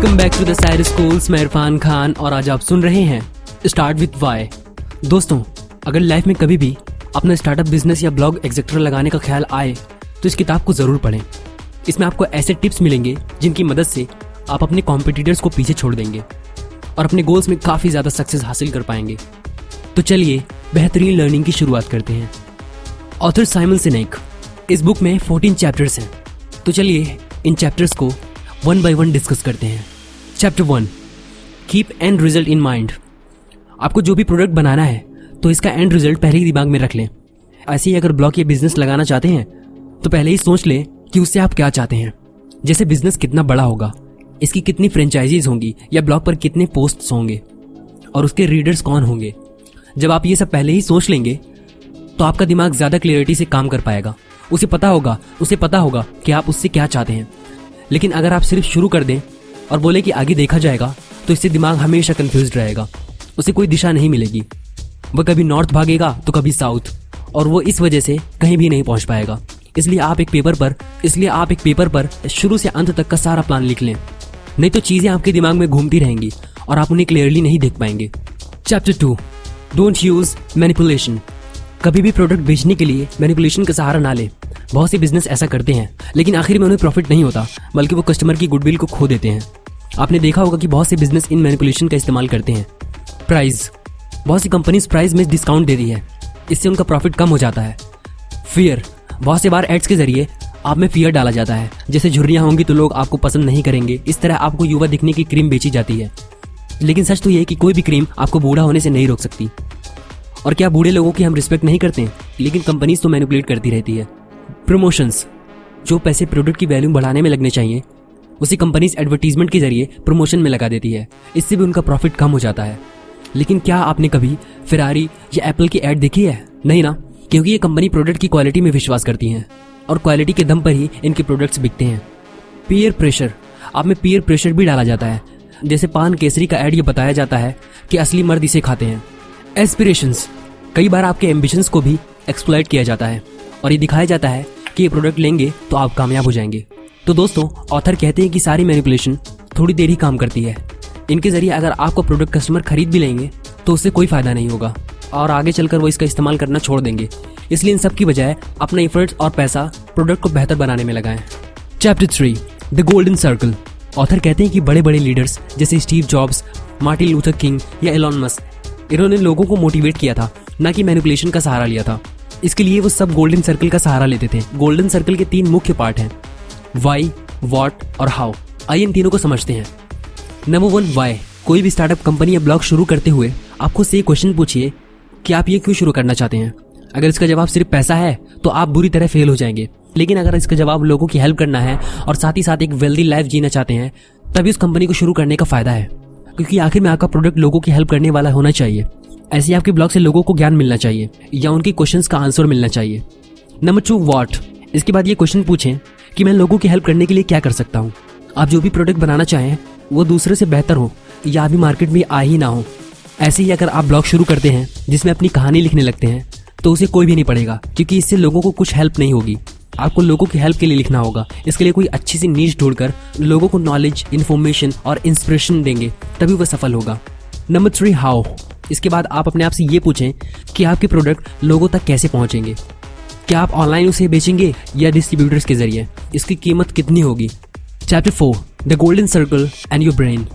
Welcome back to the side schools मैं इरफान खान और आज आप सुन रहे हैं स्टार्ट विथ वाई दोस्तों, अगर लाइफ में कभी भी अपना स्टार्टअप बिज़नेस या ब्लॉग एग्जेक्टर लगाने का ख्याल आए तो इस किताब को ज़रूर पढ़ें। इसमें आपको ऐसे टिप्स मिलेंगे जिनकी मदद से आप अपने कॉम्पिटिटर्स को पीछे छोड़ देंगे और अपने गोल्स में काफ़ी ज़्यादा सक्सेस हासिल कर पाएँगे। तो चलिए बेहतरीन लर्निंग की शुरुआत करते हैं। ऑथर साइमन सिनेक इस बुक में 14 चैप्टर्स हैं। तो चलिए इन चैप्टर्स को वन बाय वन डिस्कस करते हैं। Chapter one keep and result in mind आपको जो भी प्रोडक्ट बनाना है तो इसका एंड रिज़ल्ट पहले ही दिमाग में रख लें। ऐसे ही अगर ब्लॉक या बिज़नेस लगाना चाहते हैं तो पहले ही सोच लें कि उससे आप क्या चाहते हैं। जैसे बिज़नेस कितना बड़ा होगा, इसकी कितनी फ्रेंचाइजीज होंगी, या ब्लॉग पर कितने पोस्ट होंगे, और उसके रीडर्स कौन होंगे। जब आप ये सब पहले ही सोच लेंगे तो आपका दिमाग ज़्यादा क्लियरिटी से काम कर पाएगा। उसे पता होगा, उसे पता होगा कि आप उससे क्या चाहते हैं। लेकिन अगर आप सिर्फ़ शुरू कर दें और बोले कि आगे देखा जाएगा तो इससे दिमाग हमेशा कंफ्यूज रहेगा। उसे कोई दिशा नहीं मिलेगी। वह कभी नॉर्थ भागेगा तो कभी साउथ और वो इस वजह से कहीं भी नहीं पहुँच पाएगा। इसलिए आप एक पेपर पर, इसलिए आप एक पेपर पर शुरू से अंत तक का सारा प्लान लिख लें। नहीं तो चीज़ें आपके दिमाग में घूमती रहेंगी और आप उन्हें क्लियरली नहीं देख पाएँगे। Chapter two don't use manipulation कभी भी प्रोडक्ट बेचने के लिए मैनिपुलेशन का सहारा ना ले। बहुत से बिज़नेस ऐसा करते हैं, लेकिन आखिर में उन्हें प्रॉफिट नहीं होता, बल्कि वो कस्टमर की गुडविल को खो देते हैं। आपने देखा होगा कि बहुत से बिज़नेस इन मैनिपुलेशन का इस्तेमाल करते हैं। प्राइस बहुत सी कंपनीज़ प्राइस में डिस्काउंट दे रही है। इससे उनका प्रॉफिट कम हो जाता है। फियर बहुत से बार एड्स के ज़रिए आप में फियर डाला जाता है। जैसे झुर्रियाँ होंगी तो लोग आपको पसंद नहीं करेंगे। इस तरह आपको युवा दिखने की क्रीम बेची जाती है। लेकिन सच तो यह कि कोई भी क्रीम आपको बूढ़ा होने से नहीं रोक सकती। और क्या बूढ़े लोगों की हम रिस्पेक्ट नहीं करते लेकिन कंपनीज़ तो मैनिपुलेट करती रहती है। प्रमोशंस जो पैसे प्रोडक्ट की वैल्यू बढ़ाने में लगने चाहिए, उसी कंपनीज़ एडवर्टीजमेंट के ज़रिए प्रमोशन में लगा देती है। इससे भी उनका प्रॉफिट कम हो जाता है। लेकिन क्या आपने कभी फिरारी या एप्पल की एड देखी है? नहीं ना? क्योंकि ये कंपनी प्रोडक्ट की क्वालिटी में विश्वास करती है और क्वालिटी के दम पर ही इनके प्रोडक्ट्स बिकते हैं। पीयर प्रेशर आप में पीयर प्रेशर भी डाला जाता है। जैसे पान केसरी का एड ये बताया जाता है कि असली मर्द इसे खाते हैं। एस्पिरेशंस कई बार आपके एम्बिशंस को भी एक्सप्लॉइट किया जाता है और ये दिखाया जाता है कि ये प्रोडक्ट लेंगे तो आप कामयाब हो जाएँगे। तो दोस्तों ऑथर कहते हैं कि सारी मैनिपुलेशन थोड़ी देर ही काम करती है। इनके ज़रिए अगर आपको प्रोडक्ट कस्टमर खरीद भी लेंगे तो उससे कोई फ़ायदा नहीं होगा। और आगे चलकर वो इसका इस्तेमाल करना छोड़ देंगे। इसलिए इन सब की बजाय अपना एफर्ट्स और पैसा प्रोडक्ट को बेहतर बनाने में लगाएँ। Chapter three the golden circle author कहते हैं कि बड़े बड़े लीडर्स जैसे Steve Jobs Martin Luther King या एलॉन मस्क इन्होंने लोगों को मोटिवेट किया था, न कि मैनिपुलेशन का सहारा लिया था। इसके लिए वो सब गोल्डन सर्कल का सहारा लेते थे। गोल्डन सर्कल के तीन मुख्य पार्ट हैं। वाई वॉट और हाउ आइए इन तीनों को समझते हैं। नंबर वन वाई कोई भी स्टार्टअप कंपनी या ब्लॉग शुरू करते हुए आपको से क्वेश्चन पूछिए कि आप ये क्यों शुरू करना चाहते हैं। अगर इसका जवाब सिर्फ़ पैसा है तो आप बुरी तरह फेल हो जाएँगे। लेकिन अगर इसका जवाब लोगों की हेल्प करना है और साथ ही साथ एक वेल्दी लाइफ जीना चाहते हैं, तभी उस कंपनी को शुरू करने का फ़ायदा है। क्योंकि आखिर में आपका प्रोडक्ट लोगों की हेल्प करने वाला होना चाहिए। ऐसे आपके ब्लॉग से लोगों को ज्ञान मिलना चाहिए, या उनके क्वेश्चंस का आंसर मिलना चाहिए। नंबर टू वॉट इसके बाद ये क्वेश्चन पूछें कि मैं लोगों की हेल्प करने के लिए क्या कर सकता हूँ। आप जो भी प्रोडक्ट बनाना चाहें, वो दूसरे से बेहतर हो, या अभी मार्केट में आ ही ना हो। ऐसे ही अगर आप ब्लॉग शुरू करते हैं, जिसमें अपनी कहानी लिखने लगते हैं तो उसे कोई भी नहीं पढ़ेगा, क्योंकि इससे लोगों को कुछ हेल्प नहीं होगी। आपको लोगों की हेल्प के लिए लिखना होगा। इसके लिए कोई अच्छी सी नीच ढूंढकर लोगों को नॉलेज इन्फॉर्मेशन और इंस्पिरेशन देंगे, तभी वह सफल होगा। नंबर थ्री हाउ इसके बाद आप अपने आप से ये पूछें कि आपके प्रोडक्ट लोगों तक कैसे पहुँचेंगे? क्या आप ऑनलाइन उसे बेचेंगे या डिस्ट्रीब्यूटर्स के ज़रिए? इसकी कीमत कितनी होगी? Chapter four the golden circle and your brain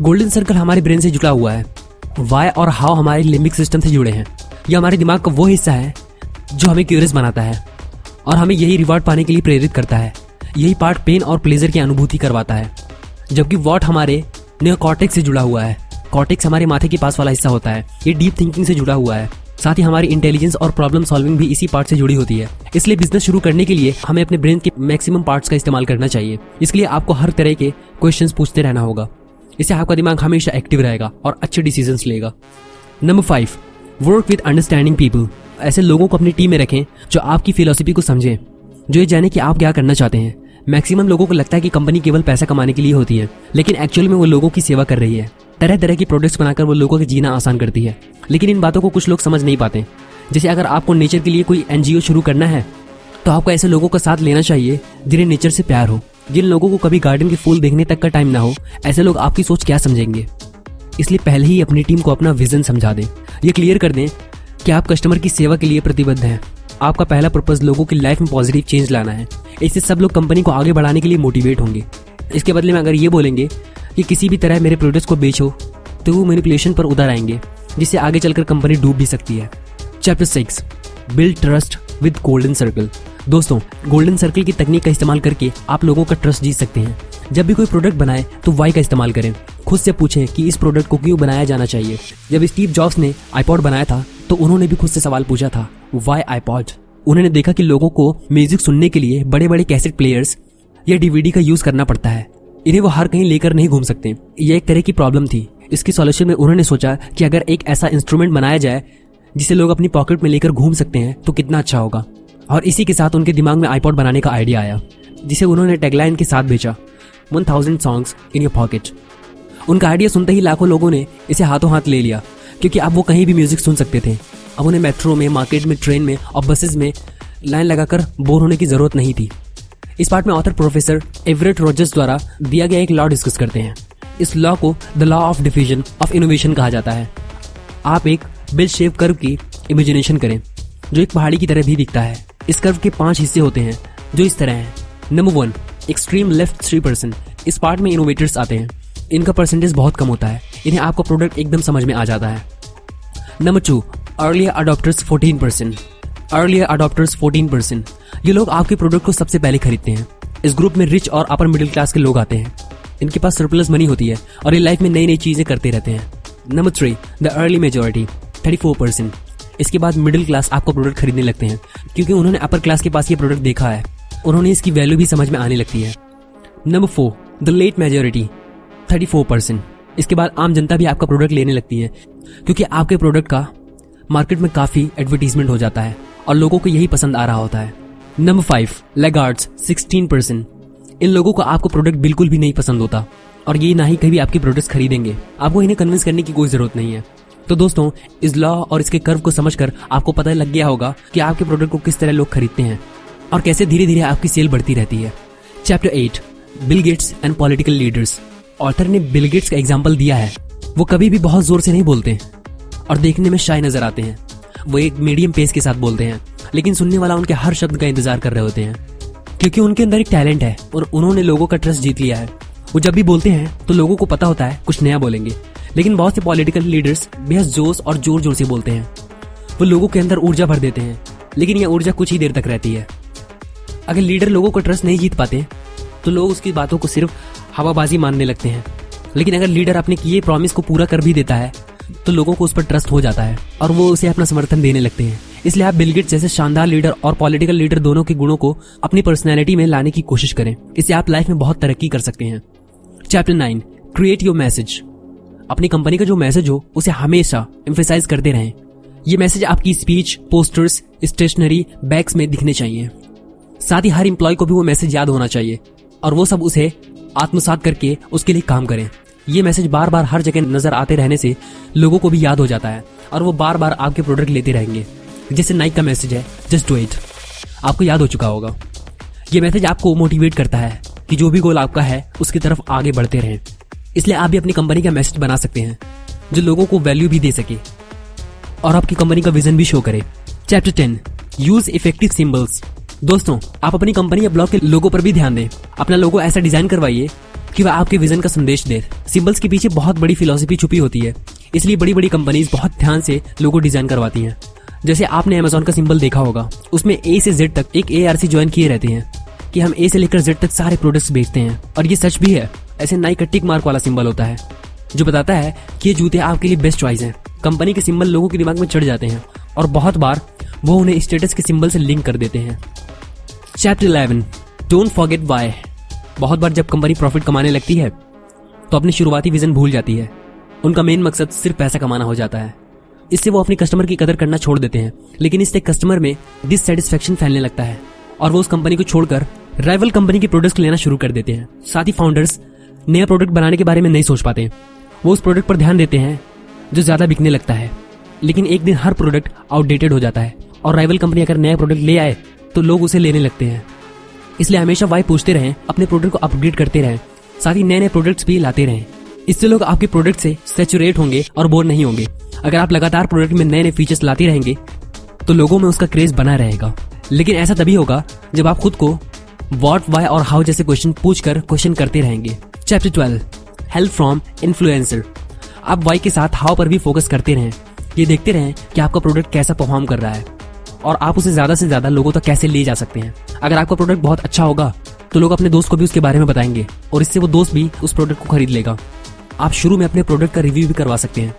golden circle हमारे ब्रेन से जुड़ा हुआ है। वाई और हाउ हमारे लिम्बिक सिस्टम से जुड़े हैं। यह हमारे दिमाग का वो हिस्सा है जो हमें क्यूरियस बनाता है और हमें यही रिवॉर्ड पाने के लिए प्रेरित करता है। यही पार्ट पेन और प्लेजर की अनुभूति करवाता है। जबकि वॉट हमारे नियोकॉर्टेक्स से जुड़ा हुआ है। कॉर्टेक्स हमारे माथे के पास वाला हिस्सा होता है। ये डीप थिंकिंग से जुड़ा हुआ है। साथ ही हमारी इंटेलिजेंस और प्रॉब्लम सॉल्विंग भी इसी पार्ट से जुड़ी होती है। इसलिए बिज़नेस शुरू करने के लिए हमें अपने ब्रेन के मैक्सिमम पार्ट्स का इस्तेमाल करना चाहिए। इसलिए आपको हर तरह के क्वेश्चंस पूछते रहना होगा। इससे आपका दिमाग हमेशा एक्टिव रहेगा और अच्छे डिसीज़न लेगा। Number five work with understanding people ऐसे लोगों को अपनी टीम में रखें जो आपकी फिलोसफी को समझें, जो ये जाने कि आप क्या करना चाहते हैं। मैक्सिमम लोगों को लगता है कि कंपनी केवल पैसा कमाने के लिए होती है, लेकिन एक्चुअल में वो लोगों की सेवा कर रही है। तरह तरह की प्रोडक्ट्स बनाकर वो लोगों के जीना आसान करती है। लेकिन इन बातों को कुछ लोग समझ नहीं पाते। जैसे अगर आपको नेचर के लिए कोई एनजीओ शुरू करना है तो आपको ऐसे लोगों का साथ लेना चाहिए, जिन्हें नेचर से प्यार हो। जिन लोगों को कभी गार्डन के फूल देखने तक का टाइम ना हो, ऐसे लोग आपकी सोच क्या समझेंगे? इसलिए पहले ही अपनी टीम को अपना विजन समझा दें। ये क्लियर कर दें कि आप कस्टमर की सेवा के लिए प्रतिबद्ध हैं। आपका पहला पर्पज लोगों की लाइफ में पॉजिटिव चेंज लाना है। इससे सब लोग कंपनी को आगे बढ़ाने के लिए मोटिवेट होंगे। इसके बदले में अगर ये बोलेंगे कि किसी भी तरह मेरे प्रोडक्ट्स को बेचो तो वो मैनिपुलेशन पर उधर आएँगे, जिससे आगे चलकर कंपनी डूब भी सकती है। Chapter six build trust with golden circle दोस्तों गोल्डन सर्कल की तकनीक का इस्तेमाल करके आप लोगों का ट्रस्ट जीत सकते हैं। जब भी कोई प्रोडक्ट बनाए तो वाई का इस्तेमाल करें। खुद से पूछें कि इस प्रोडक्ट को क्यों बनाया जाना चाहिए। जब स्टीव जॉब्स ने आईपॉड बनाया था तो उन्होंने भी खुद से सवाल पूछा था वाई आईपॉड उन्होंने देखा कि लोगों को म्यूज़िक सुनने के लिए बड़े बड़े कैसेट प्लेयर्स या डीवीडी का यूज़ करना पड़ता है। इन्हें वो हर कहीं लेकर नहीं घूम सकते। यह एक तरह की प्रॉब्लम थी। इसकी सॉल्यूशन में उन्होंने सोचा कि अगर एक ऐसा इंस्ट्रूमेंट बनाया जाए, जिसे लोग अपनी पॉकेट में लेकर घूम सकते हैं तो कितना अच्छा होगा। और इसी के साथ उनके दिमाग में आईपॉड बनाने का आइडिया आया, जिसे उन्होंने टैगलाइन के साथ भेजा one thousand songs in your pocket उनका आइडिया सुनते ही लाखों लोगों ने इसे हाथों हाथ ले लिया। क्योंकि अब वो कहीं भी म्यूज़िक सुन सकते थे। अब उन्हें मेट्रो में मार्केट में ट्रेन में और बसेस में लाइन लगाकर बोर होने की ज़रूरत नहीं थी। इस पार्ट में ऑथर प्रोफेसर एवरेट रोजर्स द्वारा दिया गया एक लॉ डिस्कस करते हैं। इस लॉ को the law of diffusion of innovation कहा जाता है। आप एक बिल शेप कर्व की इमेजिनेशन करें, जो एक पहाड़ी की तरह भी दिखता है। इस कर्व के पाँच हिस्से होते हैं, जो इस तरह हैं। Number one extreme left three percent इस पार्ट में इनोवेटर्स आते हैं। इनका परसेंटेज बहुत कम होता है। इन्हें आपका प्रोडक्ट एकदम समझ में आ जाता है। Number two earlier adopters fourteen percent earlier adopters fourteen percent ये लोग आपके प्रोडक्ट को सबसे पहले खरीदते हैं। इस ग्रुप में रिच और अपर मिडिल क्लास के लोग आते हैं। इनके पास सरप्लस मनी होती है और ये लाइफ में नई नई चीज़ें करते रहते हैं। Number three the early majority thirty four percent इसके बाद मिडिल क्लास आपका प्रोडक्ट खरीदने लगते हैं, क्योंकि उन्होंने अपर क्लास के पास ये प्रोडक्ट देखा है। उन्होंने इसकी वैल्यू भी समझ में आने लगती है। Number four the late majority thirty four percent इसके बाद आम जनता भी आपका प्रोडक्ट लेने लगती है, क्योंकि आपके प्रोडक्ट का मार्केट में काफ़ी एडवर्टीजमेंट हो जाता है और लोगों को यही पसंद आ रहा होता है। Number five laggards sixteen percent इन लोगों को आपको प्रोडक्ट बिल्कुल भी नहीं पसंद होता और ये ना ही कभी आपके प्रोडक्ट्स खरीदेंगे। आपको इन्हें कन्विंस करने की कोई ज़रूरत नहीं है। तो दोस्तों, इस लॉ और इसके कर्व को समझकर आपको पता लग गया होगा कि आपके प्रोडक्ट को किस तरह लोग खरीदते हैं और कैसे धीरे धीरे आपकी सेल बढ़ती रहती है। Chapter eight Bill Gates and political leaders author ने बिल गेट्स का एग्ज़ाम्पल दिया है। वो कभी भी बहुत ज़ोर से नहीं बोलते और देखने में शाय नज़र आते हैं। वो एक मीडियम पेस के साथ बोलते हैं। लेकिन सुनने वाला उनके हर शब्द का इंतज़ार कर रहे होते हैं। क्योंकि उनके अंदर एक टैलेंट है और उन्होंने लोगों का ट्रस्ट जीत लिया है। वो जब भी बोलते हैं तो लोगों को पता होता है, कुछ नया बोलेंगे। लेकिन बहुत से पॉलिटिकल लीडर्स बेहद जोश और ज़ोर ज़ोर से बोलते हैं। वो लोगों के अंदर ऊर्जा भर देते हैं। लेकिन यह ऊर्जा कुछ ही देर तक रहती है। अगर लीडर लोगों को ट्रस्ट नहीं जीत पाते तो लोग उसकी बातों को सिर्फ़ हवाबाजी मानने लगते हैं। लेकिन अगर लीडर अपने किए प्रॉमिस को पूरा कर भी देता है तो लोगों को उस पर ट्रस्ट हो जाता है और वो उसे अपना समर्थन देने लगते हैं। इसलिए आप बिलगेट जैसे शानदार लीडर और पॉलिटिकल लीडर दोनों के गुणों को अपनी पर्सनैलिटी में लाने की कोशिश करें। इससे आप लाइफ में बहुत तरक्की कर सकते हैं। Chapter nine create your message अपनी कंपनी का जो मैसेज हो, उसे हमेशा एम्फेसाइज करते रहें। ये मैसेज आपकी स्पीच पोस्टर्स स्टेशनरी बैग्स में दिखने चाहिए। साथ ही हर इम्प्लॉय को भी वो मैसेज याद होना चाहिए। और वो सब उसे आत्मसात करके उसके लिए काम करें। ये मैसेज बार बार हर जगह नज़र आते रहने से लोगों को भी याद हो जाता है और वो बार बार आपके प्रोडक्ट लेते रहेंगे। जैसे नाइक का मैसेज है जस्ट डू इट आपको याद हो चुका होगा। ये मैसेज आपको मोटिवेट करता है कि जो भी गोल आपका है, उसकी तरफ़ आगे बढ़ते रहें। इसलिए आप भी अपनी कंपनी का मैसेज बना सकते हैं, जो लोगों को वैल्यू भी दे सके। और आपकी कंपनी का विजन भी शो करे। Chapter ten use effective symbols दोस्तों, आप अपनी कंपनी या ब्लॉग के लोगों पर भी ध्यान दें। अपना लोगो ऐसा डिज़ाइन करवाइए कि वह आपके विजन का संदेश दे। सिंबल्स के पीछे बहुत बड़ी फिलोसफी छुपी होती है। इसलिए बड़ी बड़ी कंपनीज़ बहुत ध्यान से लोगो डिज़ाइन करवाती हैं। जैसे आपने अमेजोन का सिंबल देखा होगा, उसमें ए से जेड तक एक ए आर सी ज्वाइन किए रहते हैं कि हम ए से लेकर जेड तक सारे प्रोडक्ट्स बेचते हैं। और ये सच भी है, ऐसे नाई का टिक मार्क वाला सिंबल होता है, जो बताता है कि ये जूते आपके लिए बेस्ट चॉइस हैं। कंपनी के सिंबल लोगों के दिमाग में चढ़ जाते हैं और बहुत बार वो उन्हें स्टेटस के सिंबल से लिंक कर देते हैं। Chapter eleven don't forget why. बहुत बार जब कंपनी प्रॉफिट कमाने लगती है तो अपनी शुरुआती विजन भूल जाती है। उनका मेन मकसद सिर्फ़ पैसा कमाना हो जाता है। इससे वो अपने कस्टमर की कदर करना छोड़ देते हैं। लेकिन इससे कस्टमर में डिससेटिस्फेक्शन फैलने लगता है और वो उस कंपनी को छोड़कर राइवल कंपनी के प्रोडक्ट्स लेना शुरू कर देते हैं। साथ ही फाउंडर्स नया प्रोडक्ट बनाने के बारे में नहीं सोच पाते। वो उस प्रोडक्ट पर ध्यान देते हैं, जो ज़्यादा बिकने लगता है। लेकिन एक दिन हर प्रोडक्ट आउटडेटेड हो जाता है और राइवल कंपनी अगर नया प्रोडक्ट ले आए तो लोग उसे लेने लगते हैं। इसलिए हमेशा वाई पूछते रहें, अपने प्रोडक्ट को अपग्रेड करते रहें, साथ ही नए नए प्रोडक्ट्स भी लाते रहें। इससे लोग आपके प्रोडक्ट से सेचुरेट होंगे और बोर नहीं होंगे। अगर आप लगातार प्रोडक्ट में नए नए फीचर्स लाते रहेंगे तो लोगों में उसका क्रेज बना रहेगा। लेकिन ऐसा तभी होगा, जब आप खुद को वॉट वाई और हाउ जैसे क्वेश्चन पूछकर क्वेश्चन करते रहेंगे। Chapter twelve help from influencer आप वाई के साथ हाउ पर भी फोकस करते रहें। ये देखते रहें कि आपका प्रोडक्ट कैसा परफॉर्म कर रहा है। और आप उसे ज़्यादा से ज़्यादा लोगों तक तो कैसे ले जा सकते हैं? अगर आपका प्रोडक्ट बहुत अच्छा होगा तो लोग अपने दोस्त को भी उसके बारे में बताएँगे और इससे वो दोस्त भी उस प्रोडक्ट को खरीद लेगा। आप शुरू में अपने प्रोडक्ट का रिव्यू भी करवा सकते हैं।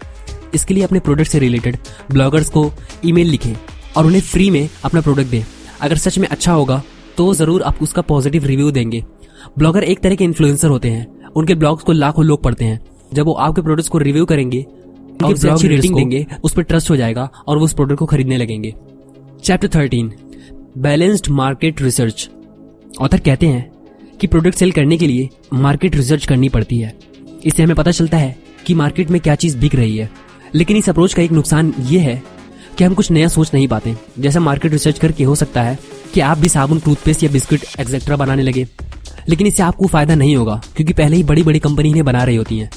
इसके लिए अपने प्रोडक्ट से रिलेटेड ब्लॉगर्स को ईमेल लिखें और उन्हें फ्री में अपना प्रोडक्ट दें। अगर सच में अच्छा होगा तो ज़रूर आप उसका पॉजिटिव रिव्यू देंगे। ब्लॉगर एक तरह के इन्फ्लुएंसर होते हैं। उनके ब्लॉग्स को लाखों लोग पढ़ते हैं। जब वो आपके प्रोडक्ट्स को रिव्यू करेंगे अच्छी रेटिंग देंगे उस पर ट्रस्ट हो जाएगा और वो उस प्रोडक्ट को खरीदने लगेंगे। Chapter thirteen balanced market research author कहते हैं कि प्रोडक्ट सेल करने के लिए मार्केट रिसर्च करनी पड़ती है। इससे हमें पता चलता है कि मार्केट में क्या चीज़ बिक रही है। लेकिन इस अप्रोच का एक नुकसान ये है कि हम कुछ नया सोच नहीं पाते। जैसा मार्केट रिसर्च करके हो सकता है कि आप भी साबुन टूथपेस्ट या बिस्किट एक्सेट्रा बनाने लगे। लेकिन इससे आपको फ़ायदा नहीं होगा, क्योंकि पहले ही बड़ी बड़ी कंपनी इन्हें बना रही होती हैं।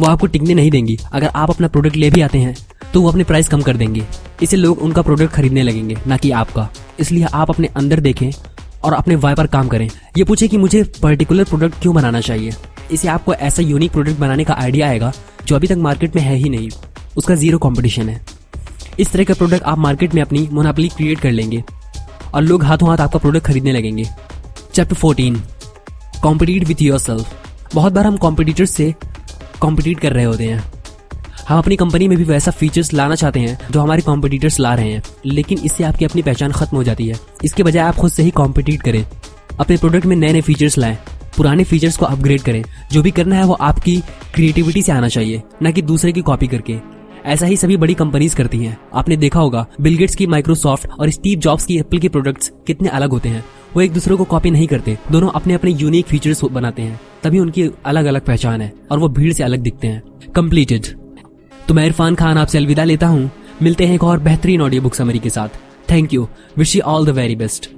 वो आपको टिकने नहीं देंगी। अगर आप अपना प्रोडक्ट ले भी आते हैं तो वो अपने प्राइस कम कर देंगे। इससे लोग उनका प्रोडक्ट खरीदने लगेंगे, ना कि आपका। इसलिए आप अपने अंदर देखें और अपने वाई पर काम करें। ये पूछे कि मुझे पर्टिकुलर प्रोडक्ट क्यों बनाना चाहिए? इसे आपको ऐसा यूनिक प्रोडक्ट बनाने का आइडिया आएगा, जो अभी तक मार्केट में है ही नहीं। उसका ज़ीरो कॉम्पिटिशन है। इस तरह का प्रोडक्ट आप मार्केट में अपनी मोनापली क्रिएट कर लेंगे और लोग हाथों हाथ आपका प्रोडक्ट खरीदने लगेंगे। Chapter fourteen compete with yourself बहुत बार हम कॉम्पिटिटर्स से कॉम्पिटिट कर रहे होते हैं। हम अपनी कंपनी में भी वैसा फीचर्स लाना चाहते हैं, जो हमारे कॉम्पिटिटर्स ला रहे हैं, लेकिन इससे आपकी अपनी पहचान खत्म हो जाती है। इसके बजाय आप खुद से ही कॉम्पिटिट करें, अपने प्रोडक्ट में नए नए फीचर्स लाएँ, पुराने फीचर्स को अपग्रेड करें। जो भी करना है वो आपकी क्रिएटिविटी से आना चाहिए, न कि दूसरे की कॉपी करके। ऐसा ही सभी बड़ी कंपनीज़ करती हैं। आपने देखा होगा बिलगेट्स की माइक्रोसॉफ्ट और स्टीव जॉब्स की एप्पल के प्रोडक्ट्स कितने अलग होते हैं। वो एक दूसरे को कॉपी नहीं करते, दोनों अपने अपने यूनिक फीचर्स बनाते हैं। तभी उनकी अलग अलग पहचान है और वो भीड़ से अलग दिखते हैं। कम्प्लीटेड तो मैं इरफान खान आपसे अलविदा लेता हूँ। मिलते हैं एक और बेहतरीन ऑडियो बुक समरी के साथ। Thank you wish you all the very best